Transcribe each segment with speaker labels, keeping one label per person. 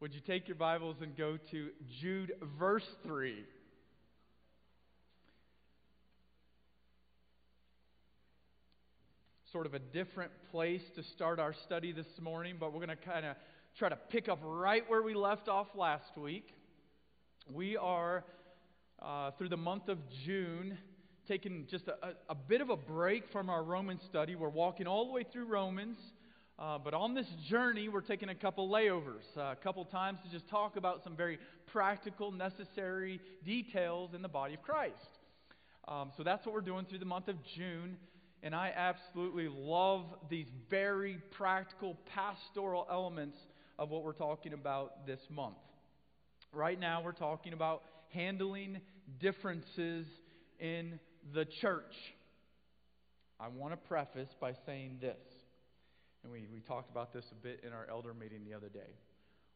Speaker 1: Would you take your Bibles and go to Jude, verse 3? Sort of a different place to start our study this morning, but we're going to kind of try to pick up right where we left off last week. We are, uh, through the month of June, taking just a, a, a bit of a break from our Roman study. We're walking all the way through Romans. Uh, but on this journey, we're taking a couple layovers, uh, a couple times to just talk about some very practical, necessary details in the body of Christ. Um, so that's what we're doing through the month of June. And I absolutely love these very practical pastoral elements of what we're talking about this month. Right now, we're talking about handling differences in the church. I want to preface by saying this and we, we talked about this a bit in our elder meeting the other day.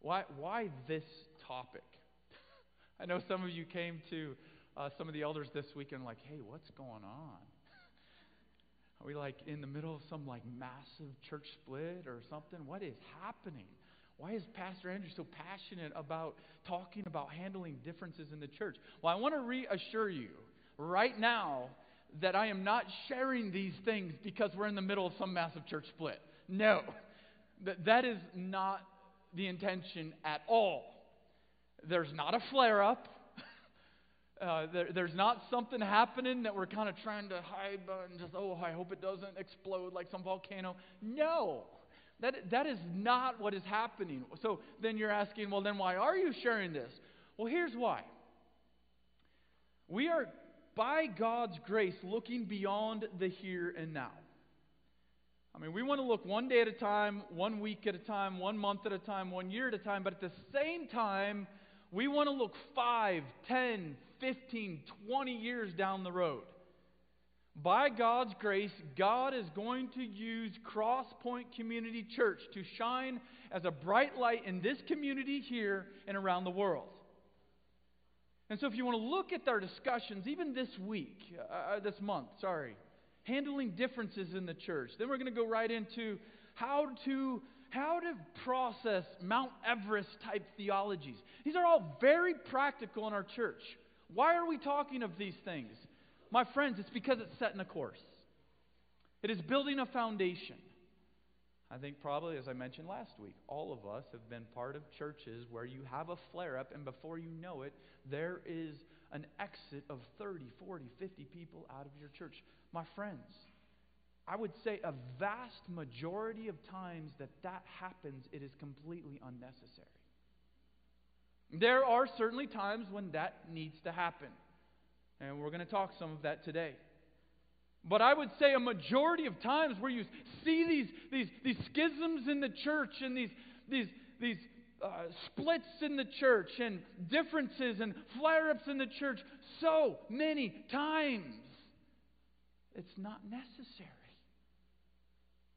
Speaker 1: Why, why this topic? I know some of you came to uh, some of the elders this week and like, hey, what's going on? Are we like in the middle of some like massive church split or something? What is happening? Why is Pastor Andrew so passionate about talking about handling differences in the church? Well, I want to reassure you right now that I am not sharing these things because we're in the middle of some massive church split. No, that, is not the intention at all. There's not a flare up. Uh, there, there's not something happening that we're kind of trying to hide and just, oh, I hope it doesn't explode like some volcano. No, that, that is not what is happening. So then you're asking, well, then why are you sharing this? Well, here's why. We are, by God's grace, looking beyond the here and now. I mean, we want to look one day at a time, one week at a time, one month at a time, one year at a time, but at the same time, we want to look 5, 10, 15, 20 years down the road. By God's grace, God is going to use Crosspoint Community Church to shine as a bright light in this community here and around the world. And so, if you want to look at our discussions, even this week, uh, uh this month, sorry, handling differences in the church. Then we're going to go right into how to how to process Mount Everest type theologies. These are all very practical in our church. Why are we talking of these things? My friends, it's because it's setting a course. It is building a foundation. I think probably, as I mentioned last week, all of us have been part of churches where you have a flare up, and before you know it, there is an exit of 30, 40, 50 people out of your church. My friends, I would say a vast majority of times that that happens, it is completely unnecessary. There are certainly times when that needs to happen. And we're going to talk some of that today. But I would say a majority of times where you see these, these, these schisms in the church and these, these, these uh, splits in the church and differences and flare ups in the church so many times it's not necessary.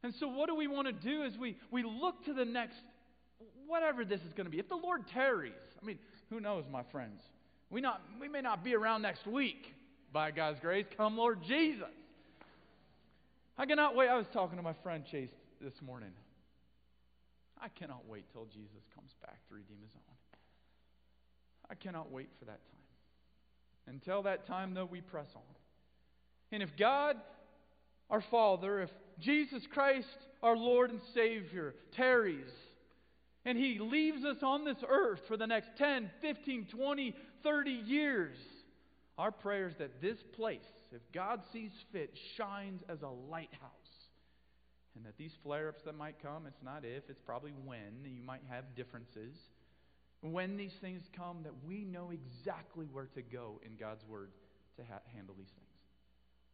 Speaker 1: And so, what do we want to do is we, we look to the next, whatever this is going to be. If the Lord tarries, I mean, who knows, my friends? We, not, we may not be around next week, by God's grace. Come, Lord Jesus. I cannot wait. I was talking to my friend Chase this morning. I cannot wait till Jesus comes back to redeem his own. I cannot wait for that time. Until that time, though, we press on. And if God, our Father, if Jesus Christ, our Lord and Savior, tarries, and He leaves us on this earth for the next 10, 15, 20, 30 years, our prayer is that this place, if God sees fit, shines as a lighthouse. And that these flare ups that might come, it's not if, it's probably when, you might have differences. When these things come, that we know exactly where to go in God's Word to ha- handle these things.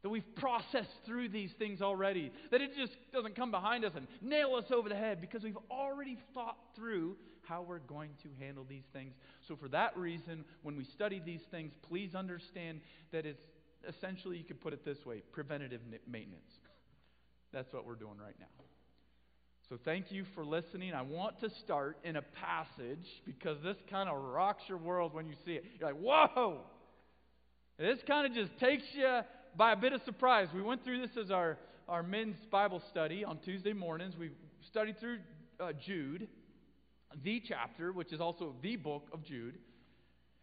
Speaker 1: That we've processed through these things already. That it just doesn't come behind us and nail us over the head because we've already thought through how we're going to handle these things. So, for that reason, when we study these things, please understand that it's essentially, you could put it this way preventative maintenance. That's what we're doing right now. So, thank you for listening. I want to start in a passage because this kind of rocks your world when you see it. You're like, whoa! This kind of just takes you by a bit of surprise, we went through this as our, our men's Bible study on Tuesday mornings. We studied through uh, Jude. the chapter, which is also the book of Jude.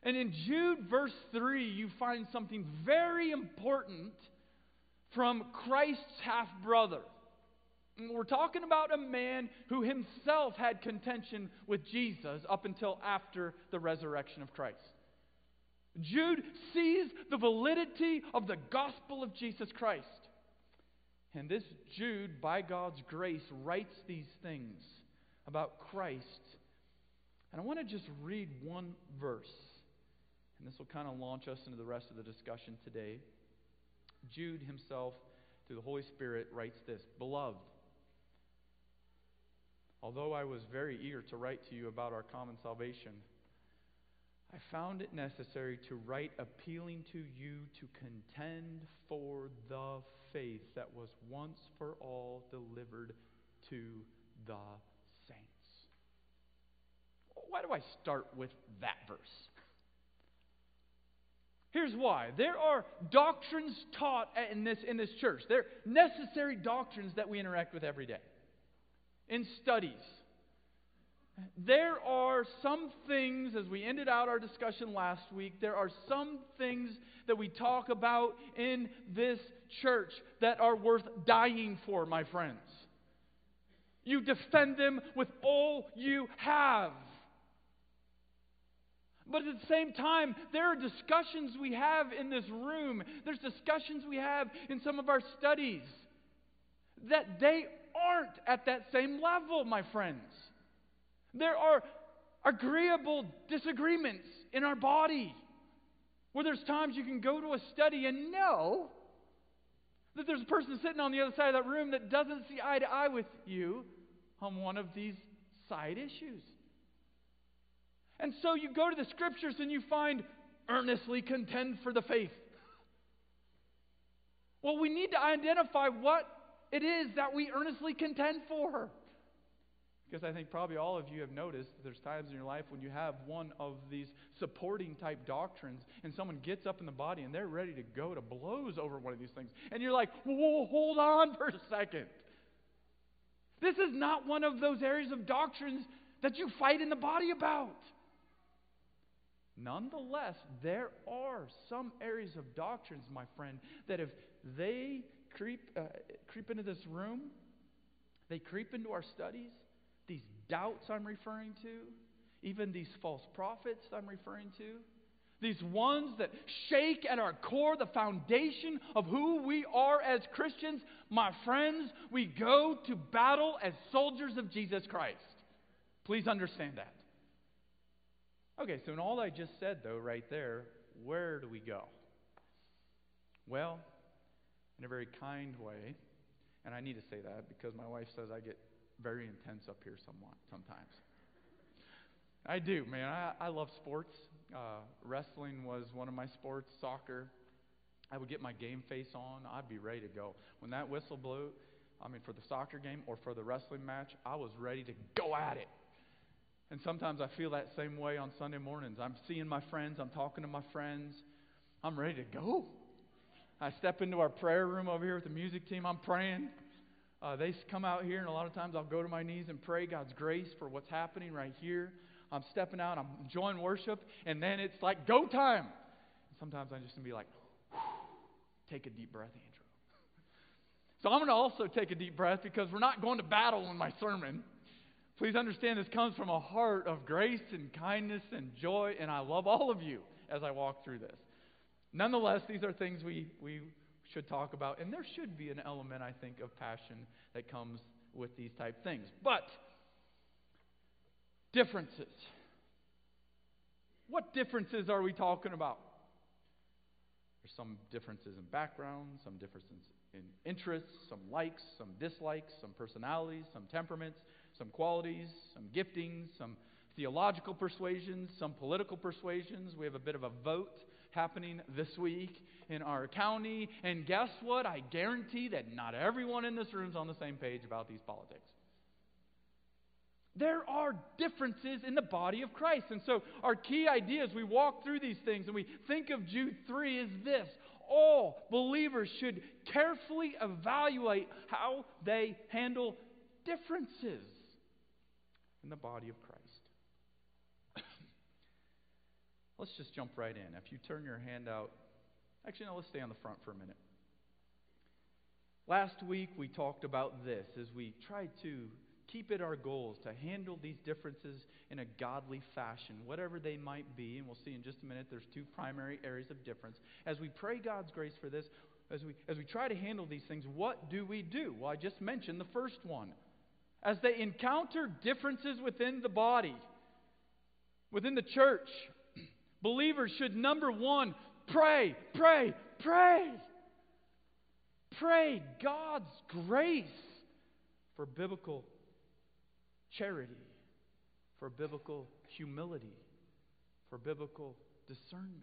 Speaker 1: And in Jude, verse 3, you find something very important from Christ's half brother. We're talking about a man who himself had contention with Jesus up until after the resurrection of Christ. Jude sees the validity of the gospel of Jesus Christ. And this Jude, by God's grace, writes these things about Christ. And I want to just read one verse. And this will kind of launch us into the rest of the discussion today. Jude himself, through the Holy Spirit, writes this Beloved, although I was very eager to write to you about our common salvation, I found it necessary to write appealing to you to contend for the faith that was once for all delivered to the saints. Why do I start with that verse? Here's why. There are doctrines taught in this, in this church. They're necessary doctrines that we interact with every day. In studies. There are some things, as we ended out our discussion last week, there are some things that we talk about in this church that are worth dying for, my friends. You defend them with all you have. But at the same time, there are discussions we have in this room, there's discussions we have in some of our studies that they aren't at that same level, my friends. There are agreeable disagreements in our body where there's times you can go to a study and know that there's a person sitting on the other side of that room that doesn't see eye to eye with you on one of these side issues. And so you go to the scriptures and you find earnestly contend for the faith. Well, we need to identify what it is that we earnestly contend for. Because I think probably all of you have noticed that there's times in your life when you have one of these supporting type doctrines and someone gets up in the body and they're ready to go to blows over one of these things. And you're like, whoa, hold on for a second. This is not one of those areas of doctrines that you fight in the body about. Nonetheless, there are some areas of doctrines, my friend, that if they creep, uh, creep into this room, they creep into our studies, these doubts I'm referring to, even these false prophets I'm referring to, these ones that shake at our core the foundation of who we are as Christians, my friends, we go to battle as soldiers of Jesus Christ. Please understand that. Okay, so in all I just said, though, right there, where do we go? Well, in a very kind way, and I need to say that because my wife says I get very intense up here somewhat sometimes. I do, man. I, I love sports. Uh, wrestling was one of my sports, soccer. I would get my game face on. I'd be ready to go. When that whistle blew, I mean, for the soccer game or for the wrestling match, I was ready to go at it. And sometimes I feel that same way on Sunday mornings. I'm seeing my friends, I'm talking to my friends, I'm ready to go. I step into our prayer room over here with the music team, I'm praying. Uh, they come out here, and a lot of times I'll go to my knees and pray God's grace for what's happening right here. I'm stepping out, I'm enjoying worship, and then it's like go time. Sometimes I'm just going to be like, take a deep breath, Andrew. So I'm going to also take a deep breath because we're not going to battle in my sermon. Please understand this comes from a heart of grace and kindness and joy, and I love all of you as I walk through this. Nonetheless, these are things we, we should talk about, and there should be an element, I think, of passion that comes with these type things. But differences. What differences are we talking about? There's some differences in background, some differences in interests, some likes, some dislikes, some personalities, some temperaments, some qualities, some giftings, some theological persuasions, some political persuasions. We have a bit of a vote happening this week in our county. And guess what? I guarantee that not everyone in this room is on the same page about these politics. There are differences in the body of Christ. And so, our key idea as we walk through these things and we think of Jude 3 is this all believers should carefully evaluate how they handle differences in the body of Christ. Let's just jump right in. If you turn your hand out, actually, no, let's stay on the front for a minute. Last week we talked about this as we tried to keep it our goals to handle these differences in a godly fashion, whatever they might be. And we'll see in just a minute, there's two primary areas of difference. As we pray God's grace for this, as we, as we try to handle these things, what do we do? Well, I just mentioned the first one. As they encounter differences within the body, within the church, believers should, number one, pray, pray, pray. Pray God's grace for biblical charity, for biblical humility, for biblical discernment.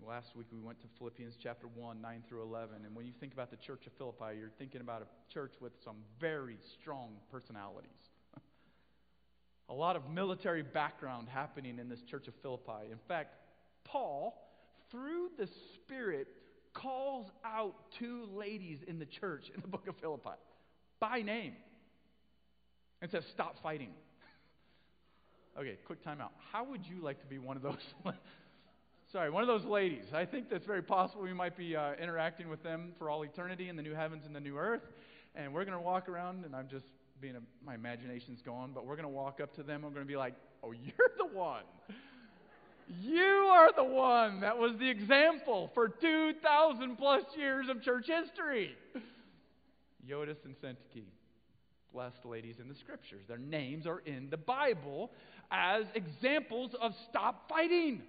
Speaker 1: Last week we went to Philippians chapter 1, 9 through 11. And when you think about the church of Philippi, you're thinking about a church with some very strong personalities. a lot of military background happening in this church of Philippi. In fact, Paul, through the Spirit, calls out two ladies in the church in the book of Philippi by name and says, Stop fighting. okay, quick timeout. How would you like to be one of those? Sorry, one of those ladies. I think that's very possible we might be uh, interacting with them for all eternity in the new heavens and the new earth. And we're going to walk around, and I'm just being a, my imagination's going, but we're going to walk up to them. We're going to be like, "Oh, you're the one. You are the one that was the example for 2,000 plus years of church history." Euodias and Syntyche blessed ladies in the scriptures. Their names are in the Bible as examples of stop fighting.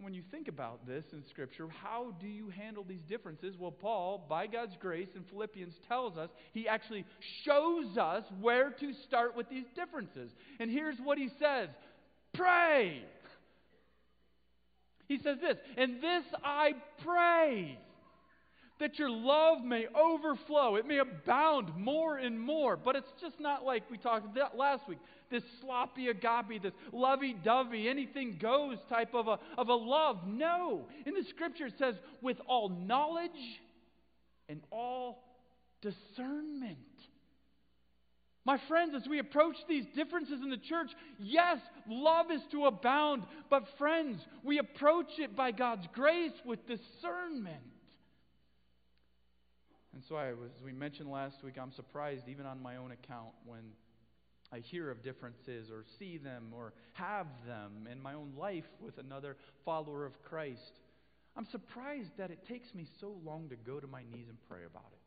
Speaker 1: When you think about this in Scripture, how do you handle these differences? Well, Paul, by God's grace in Philippians, tells us, he actually shows us where to start with these differences. And here's what he says Pray. He says this, and this I pray that your love may overflow, it may abound more and more. But it's just not like we talked last week this sloppy agape, this lovey dovey, anything goes type of a, of a love. No. In the scripture, it says, with all knowledge and all discernment. My friends, as we approach these differences in the church, yes, love is to abound, but friends, we approach it by God's grace with discernment. And so, I as we mentioned last week, I'm surprised, even on my own account, when I hear of differences or see them or have them in my own life with another follower of Christ. I'm surprised that it takes me so long to go to my knees and pray about it.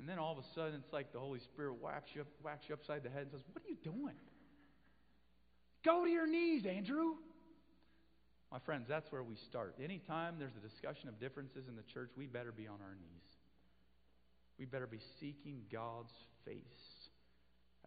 Speaker 1: And then all of a sudden, it's like the Holy Spirit whacks you, whacks you upside the head and says, What are you doing? Go to your knees, Andrew. My friends, that's where we start. Anytime there's a discussion of differences in the church, we better be on our knees. We better be seeking God's face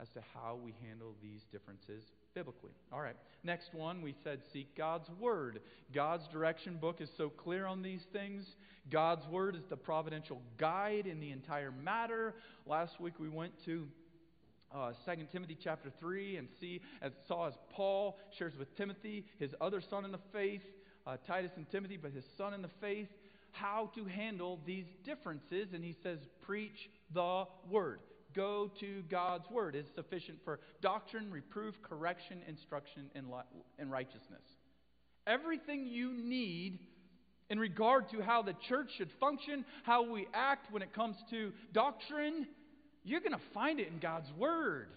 Speaker 1: as to how we handle these differences biblically. All right. Next one, we said seek God's Word. God's direction book is so clear on these things. God's Word is the providential guide in the entire matter. Last week we went to uh, 2 Timothy chapter 3 and see as saw as Paul shares with Timothy, his other son in the faith, uh, Titus and Timothy, but his son in the faith, how to handle these differences. And he says, preach the word. Go to God's word is sufficient for doctrine, reproof, correction, instruction, and, and righteousness. Everything you need in regard to how the church should function, how we act when it comes to doctrine, you're going to find it in God's Word.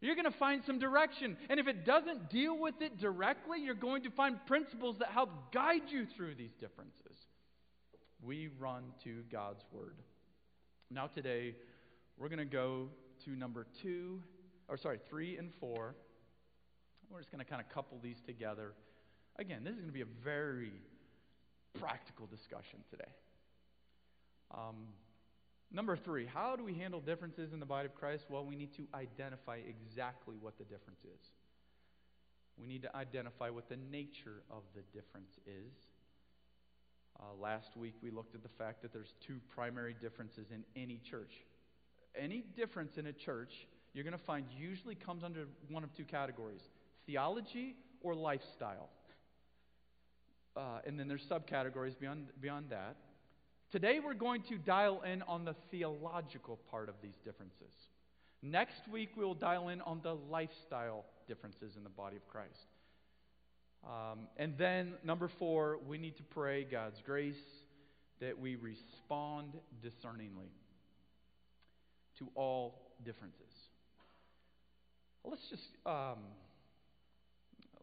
Speaker 1: You're going to find some direction. And if it doesn't deal with it directly, you're going to find principles that help guide you through these differences. We run to God's Word. Now, today, we're going to go to number two, or sorry, three and four. We're just going to kind of couple these together. Again, this is going to be a very practical discussion today. Um, Number three, how do we handle differences in the body of Christ? Well, we need to identify exactly what the difference is. We need to identify what the nature of the difference is. Uh, last week we looked at the fact that there's two primary differences in any church. Any difference in a church, you're going to find usually comes under one of two categories theology or lifestyle. Uh, and then there's subcategories beyond, beyond that. Today we're going to dial in on the theological part of these differences. Next week, we will dial in on the lifestyle differences in the body of Christ. Um, and then, number four, we need to pray God's grace that we respond discerningly to all differences. Let's just um,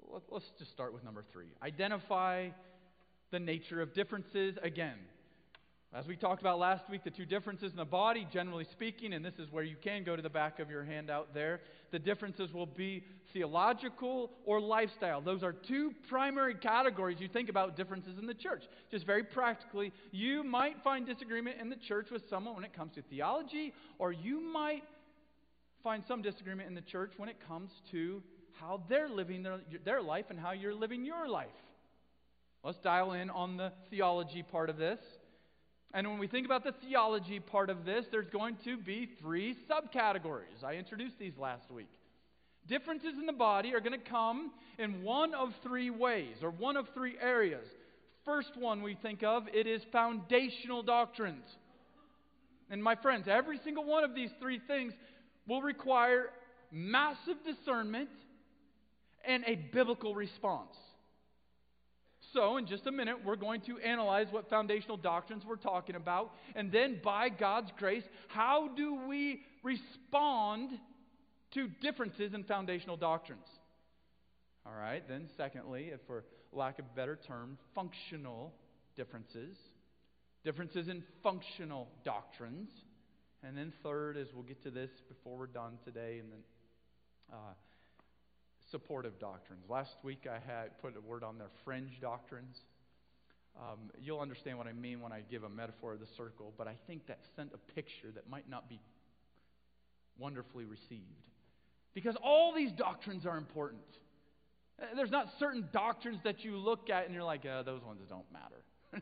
Speaker 1: let, us just start with number three. Identify the nature of differences again. As we talked about last week, the two differences in the body, generally speaking, and this is where you can go to the back of your handout there, the differences will be theological or lifestyle. Those are two primary categories you think about differences in the church. Just very practically, you might find disagreement in the church with someone when it comes to theology, or you might find some disagreement in the church when it comes to how they're living their, their life and how you're living your life. Let's dial in on the theology part of this. And when we think about the theology part of this, there's going to be three subcategories. I introduced these last week. Differences in the body are going to come in one of three ways, or one of three areas. First one we think of, it is foundational doctrines. And my friends, every single one of these three things will require massive discernment and a biblical response. So, in just a minute, we're going to analyze what foundational doctrines we're talking about. And then, by God's grace, how do we respond to differences in foundational doctrines? All right, then, secondly, if for lack of a better term, functional differences. Differences in functional doctrines. And then, third, as we'll get to this before we're done today, and then uh, supportive doctrines. Last week I had put a word on their fringe doctrines. Um, you'll understand what I mean when I give a metaphor of the circle, but I think that sent a picture that might not be wonderfully received. Because all these doctrines are important. Uh, there's not certain doctrines that you look at and you're like, uh, those ones don't matter.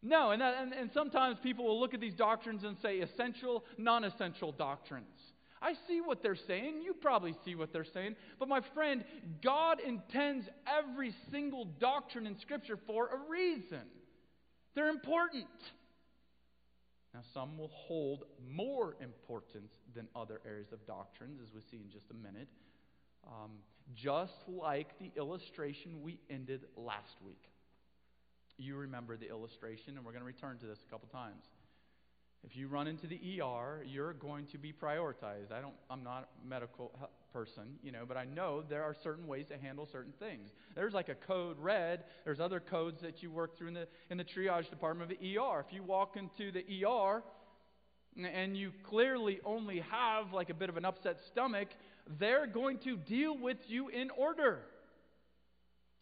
Speaker 1: no, and, that, and, and sometimes people will look at these doctrines and say essential, non essential doctrines. I see what they're saying. You probably see what they're saying. But my friend, God intends every single doctrine in Scripture for a reason. They're important. Now, some will hold more importance than other areas of doctrines, as we see in just a minute. Um, just like the illustration we ended last week. You remember the illustration, and we're going to return to this a couple times. If you run into the ER, you're going to be prioritized. I don't, I'm not a medical person, you know, but I know there are certain ways to handle certain things. There's like a code red. There's other codes that you work through in the, in the triage department of the ER. If you walk into the ER and you clearly only have like a bit of an upset stomach, they're going to deal with you in order.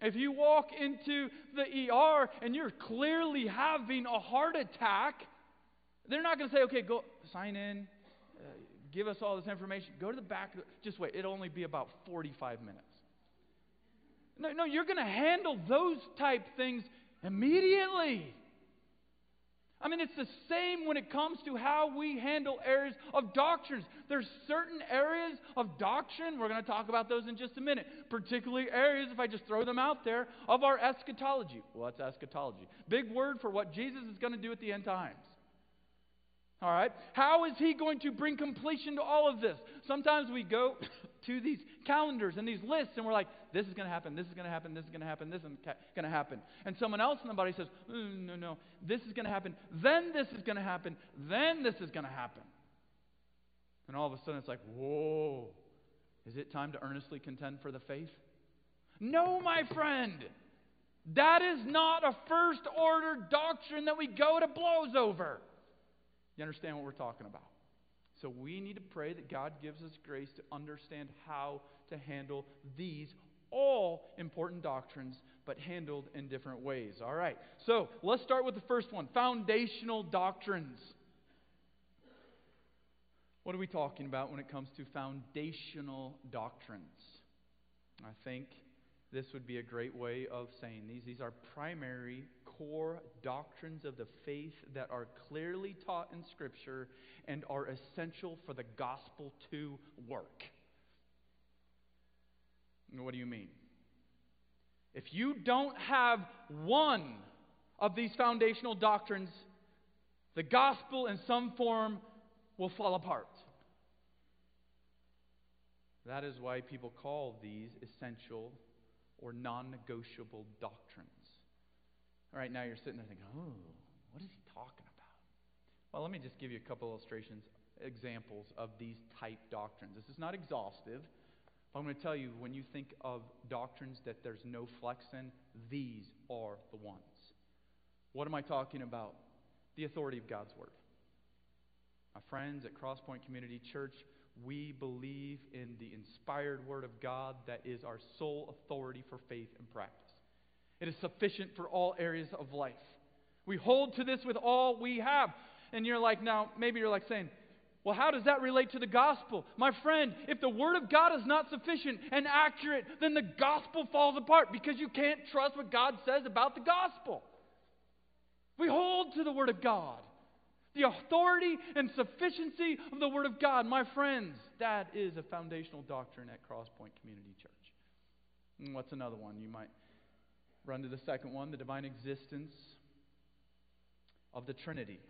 Speaker 1: If you walk into the ER and you're clearly having a heart attack, they're not going to say, okay, go sign in, uh, give us all this information, go to the back. Just wait, it'll only be about 45 minutes. No, no, you're going to handle those type things immediately. I mean, it's the same when it comes to how we handle areas of doctrines. There's certain areas of doctrine, we're going to talk about those in just a minute, particularly areas, if I just throw them out there, of our eschatology. What's eschatology? Big word for what Jesus is going to do at the end times. All right? How is he going to bring completion to all of this? Sometimes we go to these calendars and these lists and we're like, this is going to happen, this is going to happen, this is going to happen, this is going to happen. And someone else in the body says, mm, no, no, this is going to happen, then this is going to happen, then this is going to happen. And all of a sudden it's like, whoa, is it time to earnestly contend for the faith? No, my friend. That is not a first order doctrine that we go to blows over. You understand what we're talking about? So we need to pray that God gives us grace to understand how to handle these all important doctrines, but handled in different ways. All right. So let's start with the first one foundational doctrines. What are we talking about when it comes to foundational doctrines? I think this would be a great way of saying these. These are primary core doctrines of the faith that are clearly taught in Scripture and are essential for the gospel to work. What do you mean? If you don't have one of these foundational doctrines, the gospel in some form will fall apart. That is why people call these essential or non negotiable doctrines. All right, now you're sitting there thinking, oh, what is he talking about? Well, let me just give you a couple illustrations, examples of these type doctrines. This is not exhaustive. But I'm going to tell you when you think of doctrines that there's no flex in, these are the ones. What am I talking about? The authority of God's Word. My friends at Crosspoint Community Church, we believe in the inspired Word of God that is our sole authority for faith and practice. It is sufficient for all areas of life. We hold to this with all we have. And you're like, now, maybe you're like saying, well, how does that relate to the gospel? My friend, if the Word of God is not sufficient and accurate, then the gospel falls apart because you can't trust what God says about the gospel. We hold to the Word of God. The authority and sufficiency of the Word of God, my friends, that is a foundational doctrine at Crosspoint Community Church. And what's another one? You might run to the second one the divine existence of the Trinity.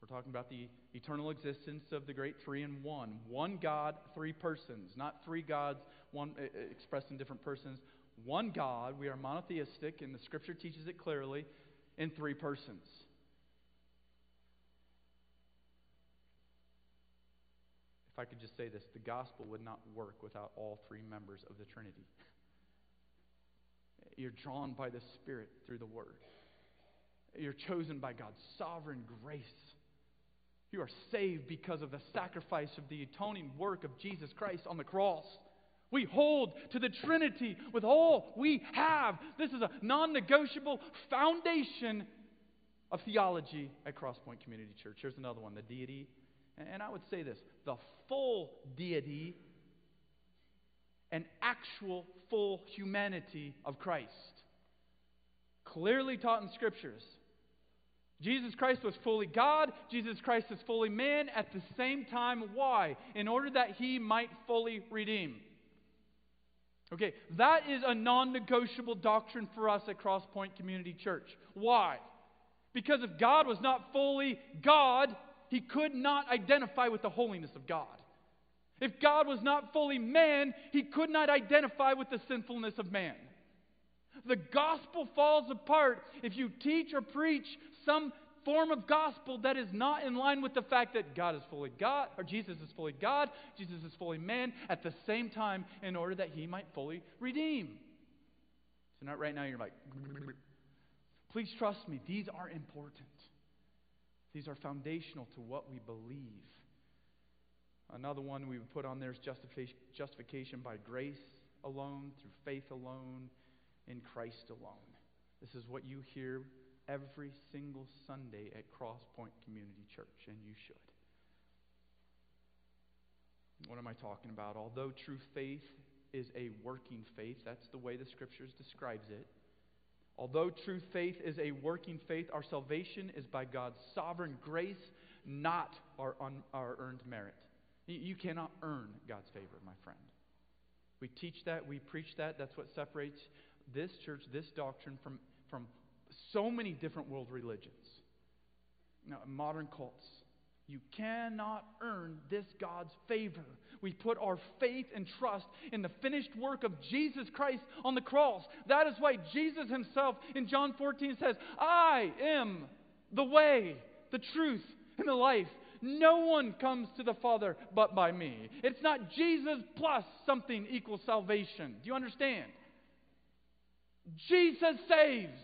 Speaker 1: We're talking about the eternal existence of the great three in one. One God, three persons. Not three gods, one uh, expressed in different persons. One God. We are monotheistic, and the Scripture teaches it clearly in three persons. If I could just say this, the gospel would not work without all three members of the Trinity. You're drawn by the Spirit through the Word. You're chosen by God's sovereign grace. You are saved because of the sacrifice of the atoning work of Jesus Christ on the cross. We hold to the Trinity with all we have. This is a non negotiable foundation of theology at Crosspoint Community Church. Here's another one the deity. And I would say this the full deity and actual full humanity of Christ. Clearly taught in Scriptures. Jesus Christ was fully God. Jesus Christ is fully man at the same time. Why? In order that he might fully redeem. Okay, that is a non negotiable doctrine for us at Crosspoint Community Church. Why? Because if God was not fully God, he could not identify with the holiness of God. If God was not fully man, he could not identify with the sinfulness of man. The gospel falls apart if you teach or preach some form of gospel that is not in line with the fact that God is fully God, or Jesus is fully God, Jesus is fully man at the same time in order that he might fully redeem. So, not right now, you're like, please trust me, these are important. These are foundational to what we believe. Another one we would put on there is justification by grace alone, through faith alone, in Christ alone. This is what you hear every single Sunday at Crosspoint Community Church, and you should. What am I talking about? Although true faith is a working faith, that's the way the Scriptures describes it. Although true faith is a working faith, our salvation is by God's sovereign grace, not our, un, our earned merit. You cannot earn God's favor, my friend. We teach that, we preach that. That's what separates this church, this doctrine, from, from so many different world religions, now, modern cults. You cannot earn this God's favor. We put our faith and trust in the finished work of Jesus Christ on the cross. That is why Jesus himself in John 14 says, I am the way, the truth, and the life. No one comes to the Father but by me. It's not Jesus plus something equals salvation. Do you understand? Jesus saves.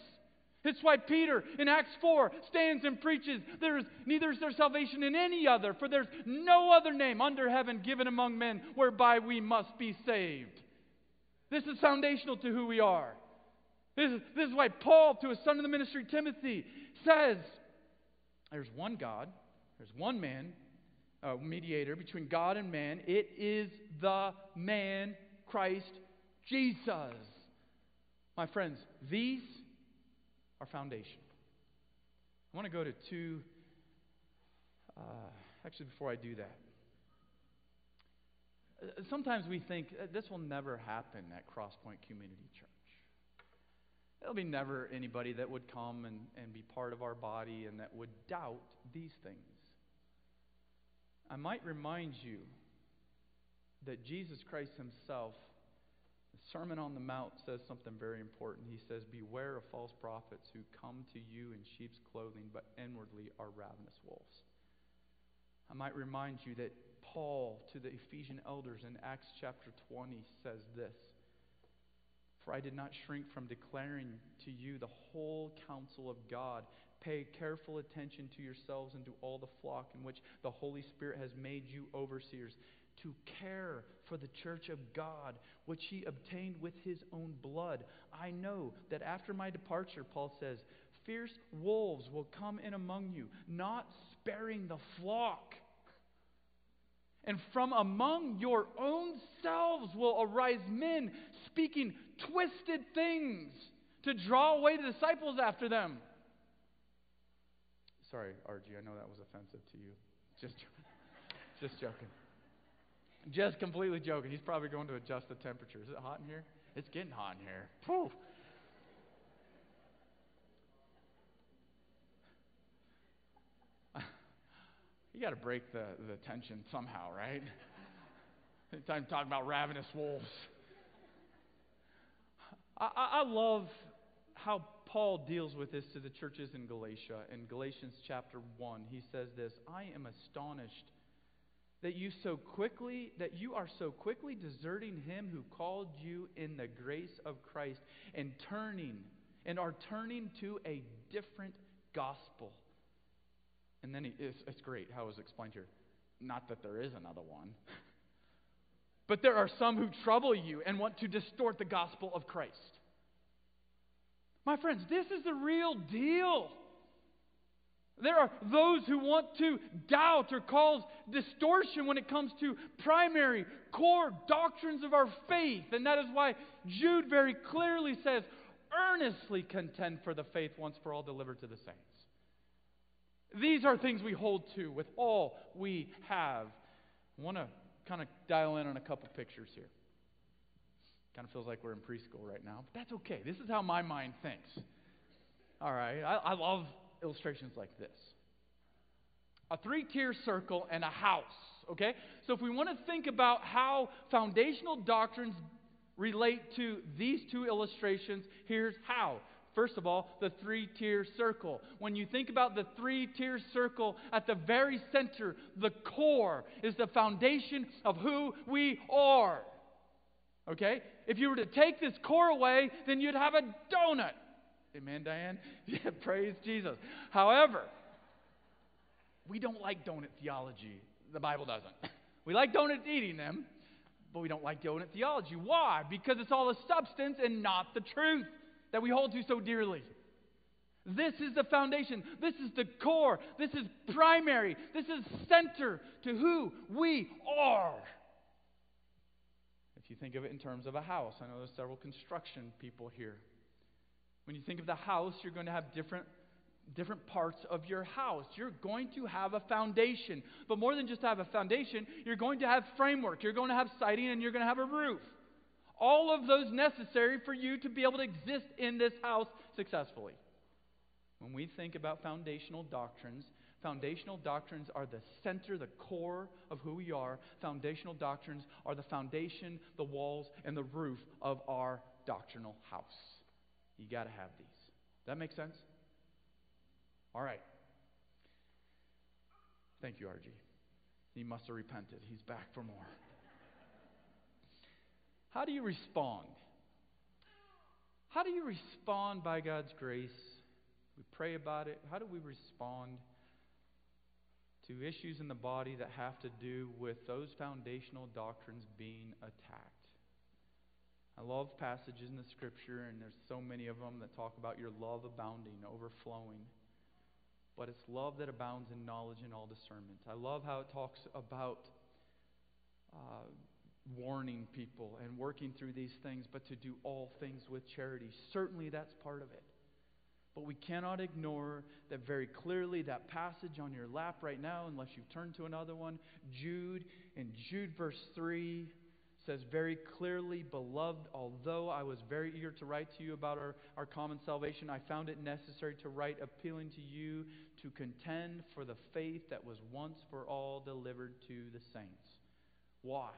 Speaker 1: It's why Peter in Acts 4 stands and preaches, there is neither is there salvation in any other, for there's no other name under heaven given among men whereby we must be saved. This is foundational to who we are. This is, this is why Paul, to his son of the ministry, Timothy, says, There's one God, there's one man, a mediator between God and man. It is the man, Christ Jesus. My friends, these are foundation. I want to go to two. Uh, actually, before I do that, uh, sometimes we think uh, this will never happen at Crosspoint Community Church. There'll be never anybody that would come and, and be part of our body and that would doubt these things. I might remind you that Jesus Christ himself, the Sermon on the Mount, says something very important. He says, Beware of false prophets who come to you in sheep's clothing, but inwardly are ravenous wolves. I might remind you that Paul to the Ephesian elders in Acts chapter 20 says this For I did not shrink from declaring to you the whole counsel of God. Pay careful attention to yourselves and to all the flock in which the Holy Spirit has made you overseers to care for the church of God, which he obtained with his own blood. I know that after my departure, Paul says, fierce wolves will come in among you, not sparing the flock. And from among your own selves will arise men speaking twisted things to draw away the disciples after them. Sorry, RG, I know that was offensive to you. Just, just joking. Just completely joking. He's probably going to adjust the temperature. Is it hot in here? It's getting hot in here. Whew. You got to break the, the tension somehow, right? Anytime talking about ravenous wolves. I, I love how Paul deals with this to the churches in Galatia. In Galatians chapter 1, he says this I am astonished that you so quickly that you are so quickly deserting him who called you in the grace of Christ and turning and are turning to a different gospel. And then he, it's, it's great how it was explained here. Not that there is another one, but there are some who trouble you and want to distort the gospel of Christ. My friends, this is the real deal. There are those who want to doubt or cause distortion when it comes to primary, core doctrines of our faith. And that is why Jude very clearly says, earnestly contend for the faith once for all delivered to the saints. These are things we hold to with all we have. I want to kind of dial in on a couple pictures here. Kind of feels like we're in preschool right now, but that's okay. This is how my mind thinks. All right, I, I love illustrations like this a three tier circle and a house. Okay? So if we want to think about how foundational doctrines relate to these two illustrations, here's how. First of all, the three tier circle. When you think about the three tier circle, at the very center, the core is the foundation of who we are. Okay? If you were to take this core away, then you'd have a donut. Amen, Diane? Yeah, praise Jesus. However, we don't like donut theology. The Bible doesn't. We like donut eating them, but we don't like donut theology. Why? Because it's all a substance and not the truth that we hold to so dearly. This is the foundation. This is the core. This is primary. This is center to who we are. If you think of it in terms of a house, I know there's several construction people here. When you think of the house, you're going to have different different parts of your house. You're going to have a foundation. But more than just have a foundation, you're going to have framework, you're going to have siding, and you're going to have a roof. All of those necessary for you to be able to exist in this house successfully. When we think about foundational doctrines, foundational doctrines are the center, the core of who we are. Foundational doctrines are the foundation, the walls, and the roof of our doctrinal house. You got to have these. That makes sense? All right. Thank you, RG. He must have repented. He's back for more. How do you respond? How do you respond by God's grace? We pray about it. How do we respond to issues in the body that have to do with those foundational doctrines being attacked? I love passages in the scripture, and there's so many of them that talk about your love abounding, overflowing. But it's love that abounds in knowledge and all discernment. I love how it talks about uh, warning people and working through these things, but to do all things with charity. Certainly that's part of it. But we cannot ignore that very clearly, that passage on your lap right now, unless you've turned to another one, Jude, in Jude verse 3 says very clearly, Beloved, although I was very eager to write to you about our, our common salvation, I found it necessary to write appealing to you to contend for the faith that was once for all delivered to the saints. Why?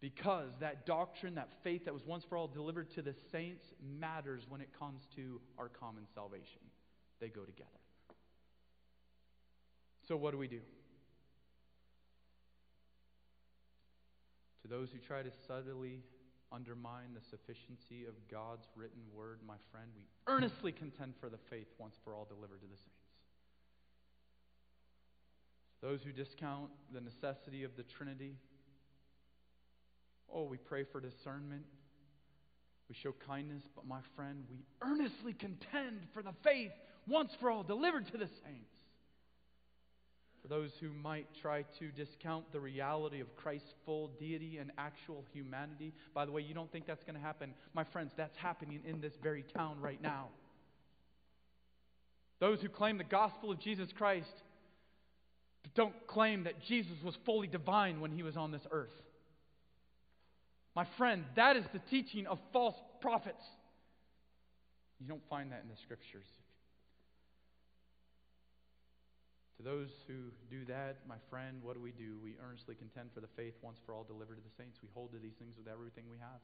Speaker 1: Because that doctrine, that faith that was once for all delivered to the saints matters when it comes to our common salvation. They go together. So, what do we do? To those who try to subtly undermine the sufficiency of God's written word, my friend, we earnestly contend for the faith once for all delivered to the saints. Those who discount the necessity of the Trinity, oh, we pray for discernment. We show kindness, but my friend, we earnestly contend for the faith once for all delivered to the saints. For those who might try to discount the reality of Christ's full deity and actual humanity, by the way, you don't think that's going to happen. My friends, that's happening in this very town right now. Those who claim the gospel of Jesus Christ don't claim that Jesus was fully divine when he was on this earth. My friend, that is the teaching of false prophets. You don't find that in the scriptures. To those who do that, my friend, what do we do? We earnestly contend for the faith once for all delivered to the saints. We hold to these things with everything we have.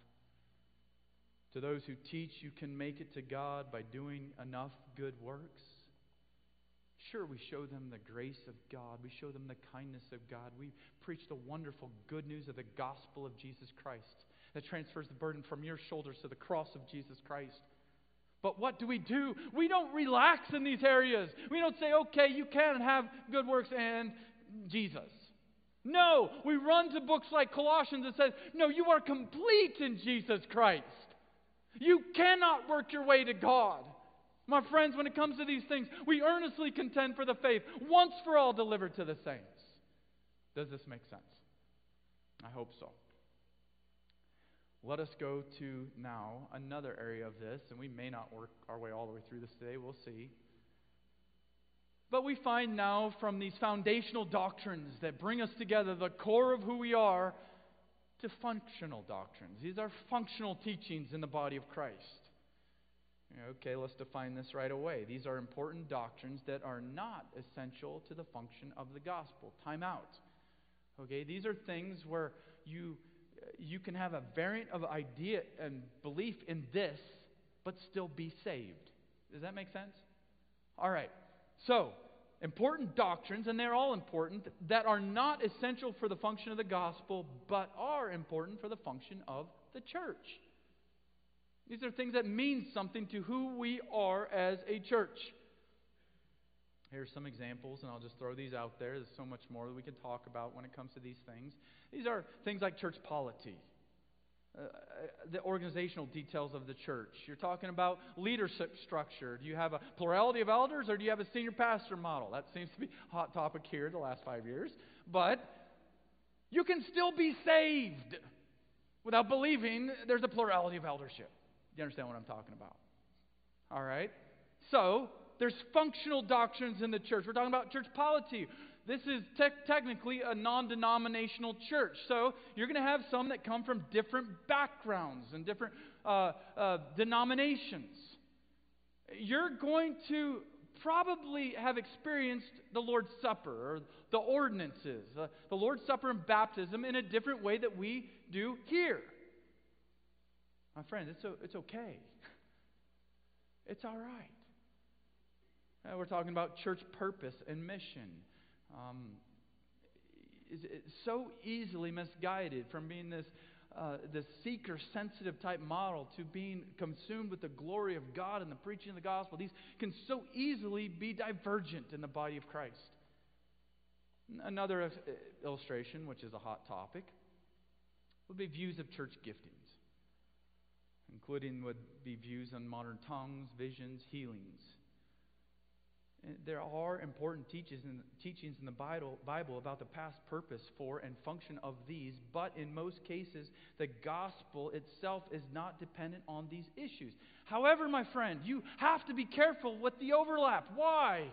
Speaker 1: To those who teach you can make it to God by doing enough good works, Sure, we show them the grace of God. We show them the kindness of God. We preach the wonderful good news of the gospel of Jesus Christ that transfers the burden from your shoulders to the cross of Jesus Christ. But what do we do? We don't relax in these areas. We don't say, okay, you can have good works and Jesus. No, we run to books like Colossians that says, no, you are complete in Jesus Christ. You cannot work your way to God. My friends, when it comes to these things, we earnestly contend for the faith once for all delivered to the saints. Does this make sense? I hope so. Let us go to now another area of this, and we may not work our way all the way through this today, we'll see. But we find now from these foundational doctrines that bring us together, the core of who we are, to functional doctrines. These are functional teachings in the body of Christ. Okay, let's define this right away. These are important doctrines that are not essential to the function of the gospel. Time out. Okay, these are things where you you can have a variant of idea and belief in this, but still be saved. Does that make sense? All right. So, important doctrines, and they're all important, that are not essential for the function of the gospel, but are important for the function of the church. These are things that mean something to who we are as a church. Here's some examples, and I'll just throw these out there. There's so much more that we can talk about when it comes to these things. These are things like church polity, uh, uh, the organizational details of the church. You're talking about leadership structure. Do you have a plurality of elders, or do you have a senior pastor model? That seems to be a hot topic here the last five years. But you can still be saved without believing there's a plurality of eldership. You understand what I'm talking about? All right? So, there's functional doctrines in the church. We're talking about church polity. This is te- technically a non denominational church. So, you're going to have some that come from different backgrounds and different uh, uh, denominations. You're going to probably have experienced the Lord's Supper or the ordinances, uh, the Lord's Supper and baptism in a different way that we do here. My friend, it's, it's okay. It's all right. Uh, we're talking about church purpose and mission. Um, it's so easily misguided from being this, uh, this seeker sensitive type model to being consumed with the glory of God and the preaching of the gospel. These can so easily be divergent in the body of Christ. Another illustration, which is a hot topic, would be views of church giftings including would be views on modern tongues, visions, healings. There are important teachings in, the Bible about the past purpose for and function of these, but in most cases, the gospel itself is not dependent on these issues. However, my friend, you have to be careful with the overlap. Why?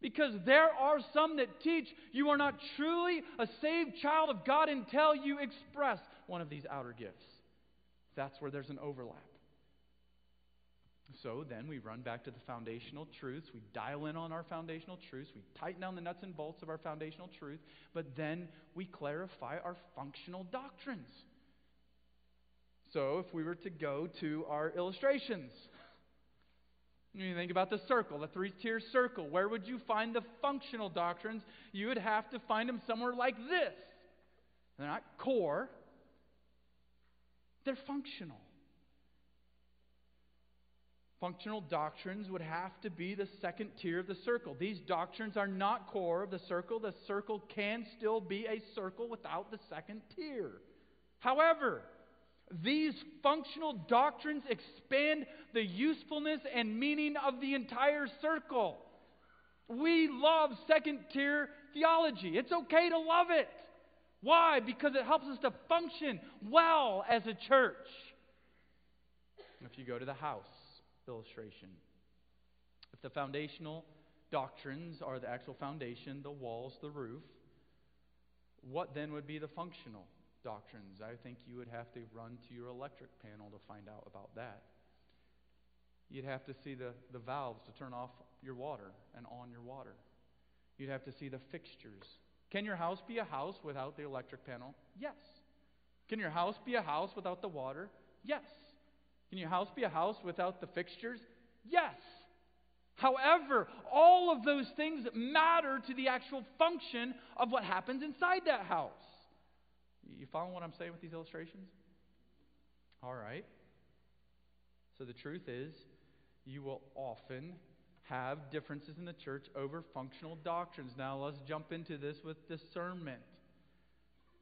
Speaker 1: Because there are some that teach you are not truly a saved child of God until you express one of these outer gifts. That's where there's an overlap. So then we run back to the foundational truths. We dial in on our foundational truths. We tighten down the nuts and bolts of our foundational truth. But then we clarify our functional doctrines. So if we were to go to our illustrations, you think about the circle, the three tier circle. Where would you find the functional doctrines? You would have to find them somewhere like this. They're not core, they're functional. Functional doctrines would have to be the second tier of the circle. These doctrines are not core of the circle. The circle can still be a circle without the second tier. However, these functional doctrines expand the usefulness and meaning of the entire circle. We love second tier theology. It's okay to love it. Why? Because it helps us to function well as a church. If you go to the house illustration, if the foundational doctrines are the actual foundation, the walls, the roof, what then would be the functional doctrines? I think you would have to run to your electric panel to find out about that. You'd have to see the, the valves to turn off your water and on your water. You'd have to see the fixtures. Can your house be a house without the electric panel? Yes. Can your house be a house without the water? Yes. Can your house be a house without the fixtures? Yes. However, all of those things matter to the actual function of what happens inside that house. You following what I'm saying with these illustrations? All right. So the truth is, you will often have differences in the church over functional doctrines. Now let's jump into this with discernment.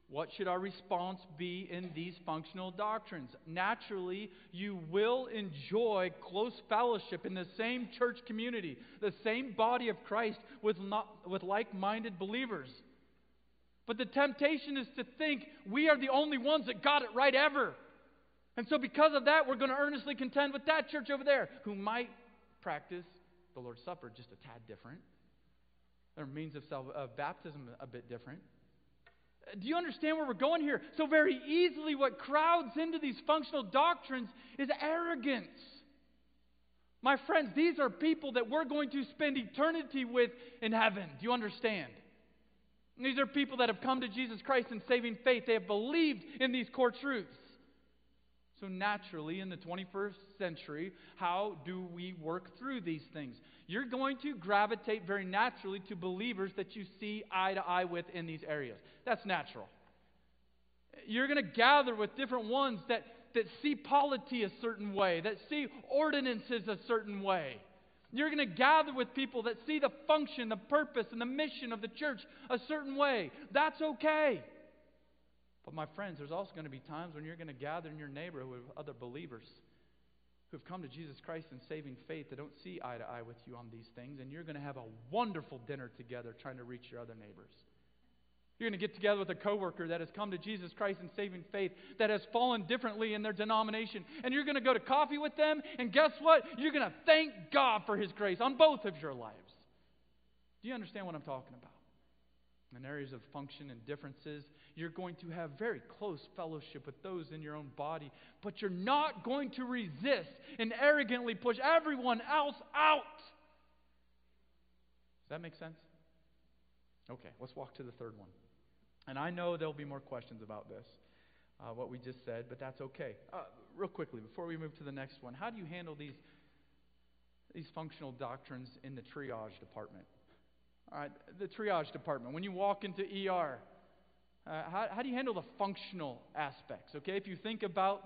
Speaker 1: What should our response be in these functional doctrines? Naturally, you will enjoy close fellowship in the same church community, the same body of Christ with, with like minded believers. But the temptation is to think we are the only ones that got it right ever. And so, because of that, we're going to earnestly contend with that church over there who might practice the Lord's Supper just a tad different. Their means of, self, of baptism a bit different. Uh, do you understand where we're going here? So, very easily, what crowds into these functional doctrines is arrogance. My friends, these are people that we're going to spend eternity with in heaven. Do you understand? These are people that have come to Jesus Christ in saving faith. They have believed in these core truths. So, naturally, in the 21st century, how do we work through these things? You're going to gravitate very naturally to believers that you see eye to eye with in these areas. That's natural. You're going to gather with different ones that, that see polity a certain way, that see ordinances a certain way. You're going to gather with people that see the function, the purpose, and the mission of the church a certain way. That's okay. But, my friends, there's also going to be times when you're going to gather in your neighborhood with other believers who've come to Jesus Christ in saving faith that don't see eye to eye with you on these things, and you're going to have a wonderful dinner together trying to reach your other neighbors. You're going to get together with a coworker that has come to Jesus Christ in saving faith, that has fallen differently in their denomination, and you're going to go to coffee with them, and guess what? You're going to thank God for His grace on both of your lives. Do you understand what I'm talking about? In areas of function and differences, you're going to have very close fellowship with those in your own body, but you're not going to resist and arrogantly push everyone else out. Does that make sense? Okay, let's walk to the third one. And I know there'll be more questions about this, uh, what we just said, but that's okay. Uh, real quickly, before we move to the next one, how do you handle these, these functional doctrines in the triage department? All right, the triage department. When you walk into ER, uh, how, how do you handle the functional aspects? Okay, if you think about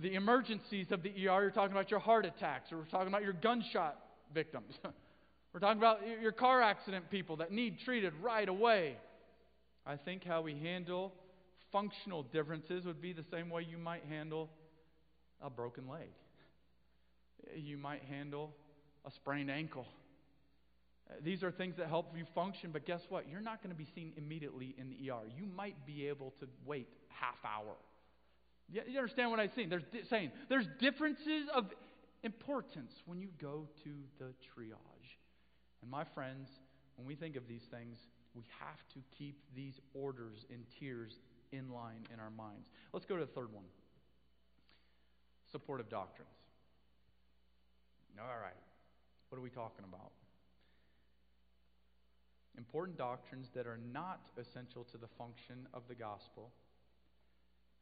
Speaker 1: the emergencies of the ER, you're talking about your heart attacks, or we're talking about your gunshot victims. we're talking about your car accident people that need treated right away. I think how we handle functional differences would be the same way you might handle a broken leg. You might handle a sprained ankle. These are things that help you function, but guess what? You're not going to be seen immediately in the ER. You might be able to wait half hour. You understand what I'm saying? There's di- saying there's differences of importance when you go to the triage. And my friends, when we think of these things, we have to keep these orders and tiers in line in our minds. Let's go to the third one supportive doctrines. All right. What are we talking about? Important doctrines that are not essential to the function of the gospel.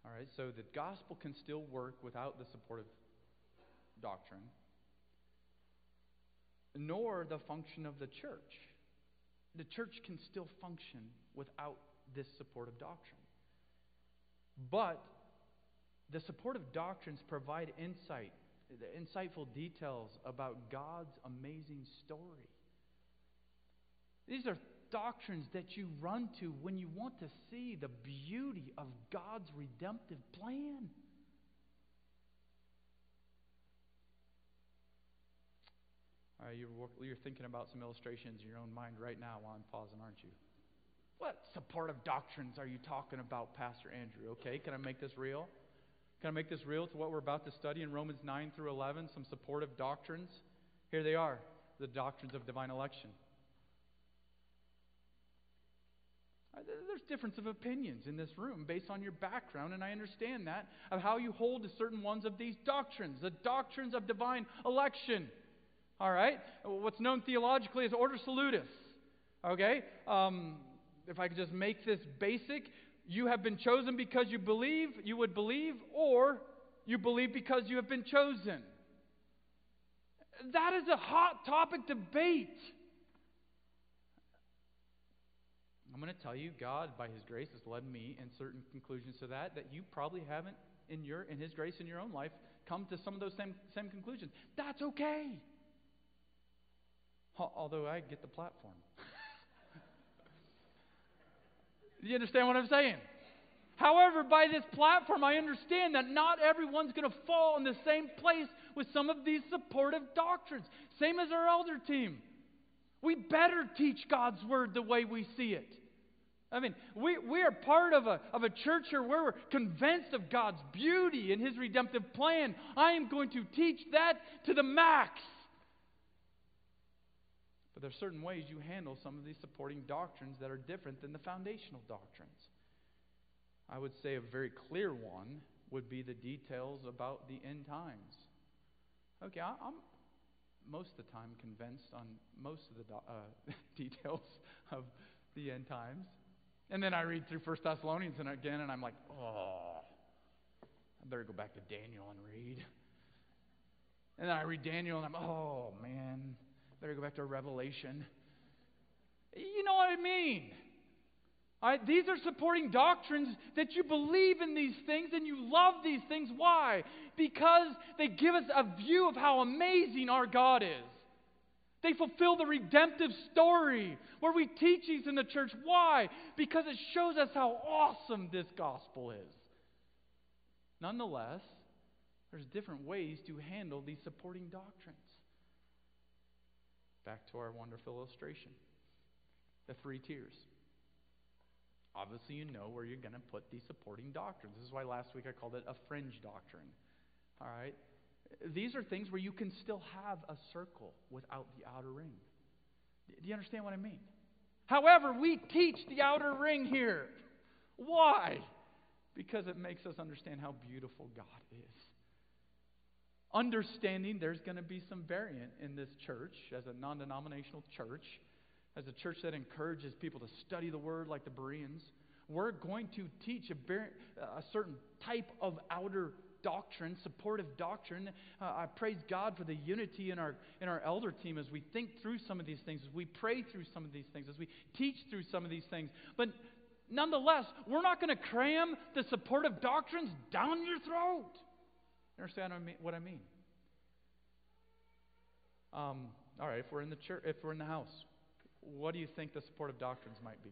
Speaker 1: All right, so the gospel can still work without the support of doctrine, nor the function of the church. The church can still function without this supportive doctrine. But the supportive doctrines provide insight, insightful details about God's amazing story. These are doctrines that you run to when you want to see the beauty of God's redemptive plan. All right, you're, you're thinking about some illustrations in your own mind right now while I'm pausing, aren't you? What supportive doctrines are you talking about, Pastor Andrew? Okay, can I make this real? Can I make this real to what we're about to study in Romans 9 through 11? Some supportive doctrines. Here they are the doctrines of divine election. Uh, there's difference of opinions in this room based on your background, and I understand that, of how you hold to certain ones of these doctrines, the doctrines of divine election. All right? What's known theologically as ordo salutis. Okay? Um, if I could just make this basic, you have been chosen because you believe, you would believe, or you believe because you have been chosen. That is a hot topic debate. I'm going to tell you, God, by His grace, has led me in certain conclusions to that that you probably haven't, in your in His grace in your own life, come to some of those same same conclusions. That's okay. Although I get the platform. Do you understand what I'm saying? However, by this platform, I understand that not everyone's going to fall in the same place with some of these supportive doctrines. Same as our elder team. We better teach God's word the way we see it. I mean, we, we are part of a, of a church here where we're convinced of God's beauty and His redemptive plan. I am going to teach that to the max. But there are certain ways you handle some of these supporting doctrines that are different than the foundational doctrines. I would say a very clear one would be the details about the end times. Okay, I, am most of the time convinced on most of the do- uh, details of the end times. And then I read through First Thessalonians and again, and I'm like, oh, I better go back to Daniel and read. And then I read Daniel and I'm, oh man, better go back to Revelation. You know what I mean? these are supporting doctrines that you believe in these things and you love these things. Why? Because they give us a view of how amazing our God is. They fulfill the redemptive story where we teach these in the church. Why? Because it shows us how awesome this gospel is. Nonetheless, there's different ways to handle these supporting doctrines. Back to our wonderful illustration the three tiers. Obviously, you know where you're going to put these supporting doctrines. This is why last week I called it a fringe doctrine. All right? These are things where you can still have a circle without the outer ring. Do you understand what I mean? However, we teach the outer ring here. Why? Because it makes us understand how beautiful God is. Understanding there's going to be some variant in this church as a non denominational church, as a church that encourages people to study the Word like the Bereans. We're going to teach a, a certain type of outer doctrine, supportive doctrine. Uh, I praise God for the unity in our, in our elder team as we think through some of these things, as we pray through some of these things, as we teach through some of these things. But nonetheless, we're not going to cram the supportive doctrines down your throat. You understand what I mean? Um, all right, if we're in the church, if we're in the house, what do you think the supportive doctrines might be?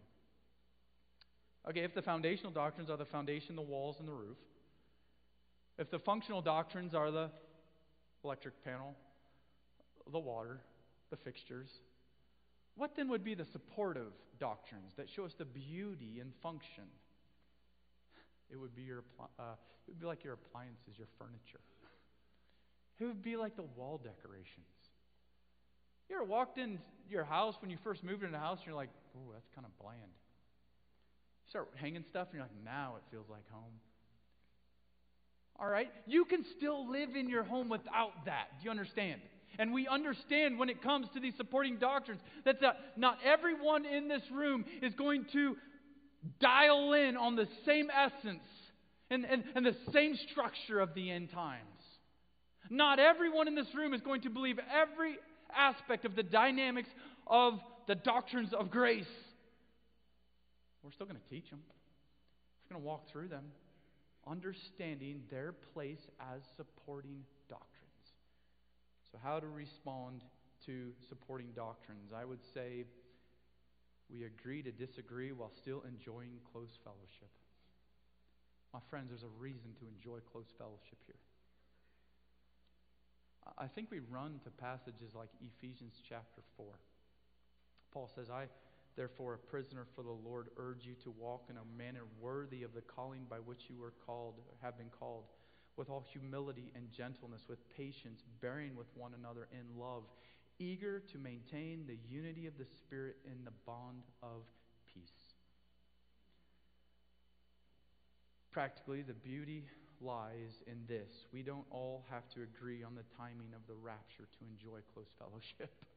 Speaker 1: Okay, if the foundational doctrines are the foundation, the walls, and the roof, if the functional doctrines are the electric panel, the water, the fixtures, what then would be the supportive doctrines that show us the beauty and function? It would be your uh, it would be like your appliances, your furniture. It would be like the wall decorations. You ever walked in your house when you first moved into a house and you're like, oh, that's kind of bland. You start hanging stuff and you're like, now it feels like home. All right? You can still live in your home without that. Do you understand? And we understand when it comes to these supporting doctrines that uh, not everyone in this room is going to dial in on the same essence and, and, and the same structure of the end times. Not everyone in this room is going to believe every aspect of the dynamics of the doctrines of grace. We're still going to teach them, we're going to walk through them, understanding their place as supporting doctrines. So, how to respond to supporting doctrines? I would say we agree to disagree while still enjoying close fellowship. My friends, there's a reason to enjoy close fellowship here. I think we run to passages like Ephesians chapter 4. Paul says, I, therefore, a prisoner for the Lord, urge you to walk in a manner worthy of the calling by which you were called, have been called, with all humility and gentleness, with patience, bearing with one another in love, eager to maintain the unity of the Spirit in the bond of peace. Practically, the beauty lies in this. We don't all have to agree on the timing of the rapture to enjoy close fellowship.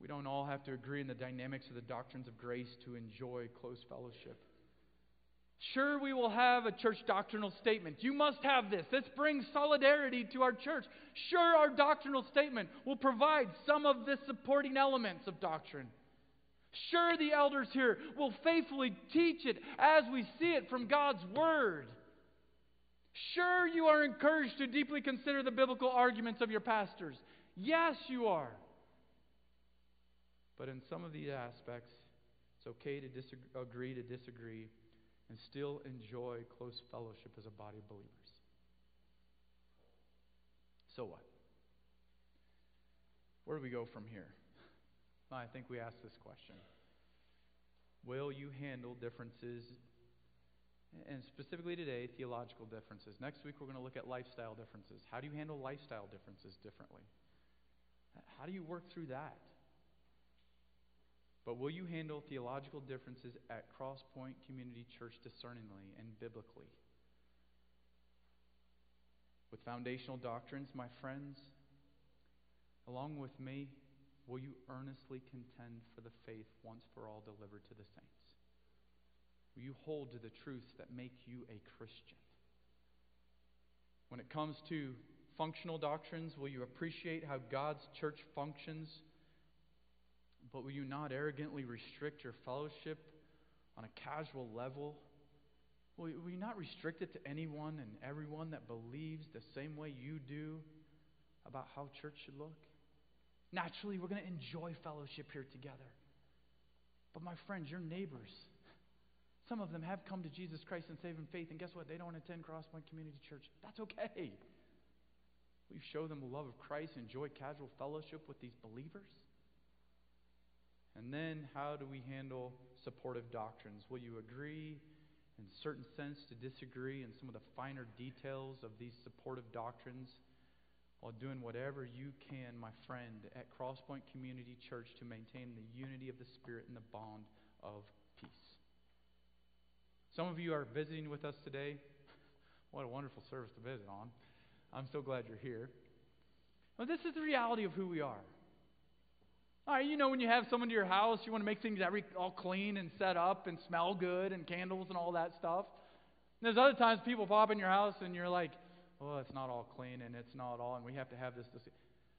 Speaker 1: We don't all have to agree in the dynamics of the doctrines of grace to enjoy close fellowship. Sure, we will have a church doctrinal statement. You must have this. This brings solidarity to our church. Sure, our doctrinal statement will provide some of the supporting elements of doctrine. Sure, the elders here will faithfully teach it as we see it from God's Word. Sure, you are encouraged to deeply consider the biblical arguments of your pastors. Yes, you are. But in some of these aspects, it's okay to disagree to disagree and still enjoy close fellowship as a body of believers. So what? Where do we go from here? I think we ask this question Will you handle differences, and specifically today, theological differences? Next week, we're going to look at lifestyle differences. How do you handle lifestyle differences differently? How do you work through that? But will you handle theological differences at Crosspoint Community Church discerningly and biblically? With foundational doctrines, my friends, along with me, will you earnestly contend for the faith once for all delivered to the saints? Will you hold to the truths that make you a Christian? When it comes to functional doctrines, will you appreciate how God's church functions? But will you not arrogantly restrict your fellowship on a casual level? Will, you not restrict it to anyone and everyone that believes the same way you do about how church should look? Naturally, we're going to enjoy fellowship here together. But my friends, your neighbors, some of them have come to Jesus Christ in saving faith, and guess what? They don't attend Crosspoint Community Church. That's okay. You show them the love of Christ, and enjoy casual fellowship with these believers? And then, how do we handle supportive doctrines? Will you agree, in a certain sense, to disagree in some of the finer details of these supportive doctrines? while doing whatever you can, my friend, at Crosspoint Community Church to maintain the unity of the Spirit and the bond of peace. Some of you are visiting with us today. What a wonderful service to visit on. I'm so glad you're here. Well, this is the reality of who we are. You know, when you have someone to your house, you want to make things every, all clean and set up and smell good and candles and all that stuff. And there's other times people pop in your house and you're like, oh, it's not all clean and it's not all, and we have to have this. this.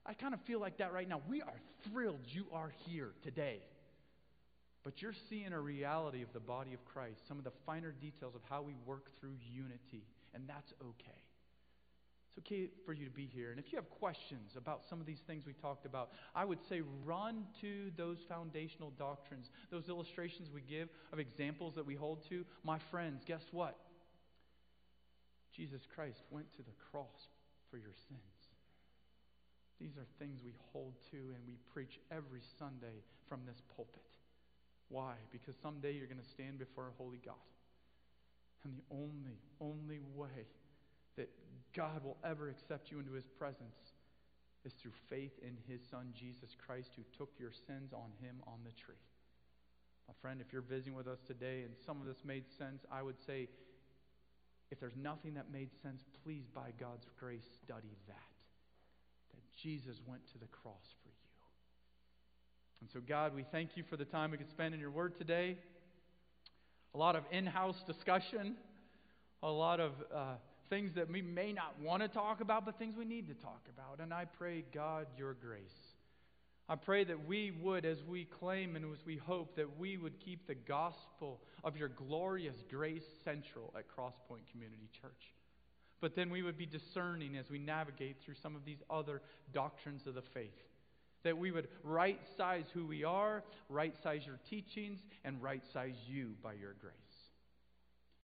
Speaker 1: I kind of feel like that right now. We are thrilled you are here today. But you're seeing a reality of the body of Christ, some of the finer details of how we work through unity, and that's okay. It's okay for you to be here. And if you have questions about some of these things we talked about, I would say run to those foundational doctrines, those illustrations we give of examples that we hold to. My friends, guess what? Jesus Christ went to the cross for your sins. These are things we hold to and we preach every Sunday from this pulpit. Why? Because someday you're going to stand before a holy God. And the only, only way that God will ever accept you into his presence is through faith in his son, Jesus Christ, who took your sins on him on the tree. My friend, if you're visiting with us today and some of this made sense, I would say if there's nothing that made sense, please, by God's grace, study that. That Jesus went to the cross for you. And so, God, we thank you for the time we could spend in your word today. A lot of in house discussion, a lot of uh, things that we may not want to talk about, but things we need to talk about. And I pray, God, your grace. I pray that we would, as we claim and as we hope, that we would keep the gospel of your glorious grace central at Crosspoint Community Church. But then we would be discerning as we navigate through some of these other doctrines of the faith. That we would right size who we are, right size your teachings, and right size you by your grace.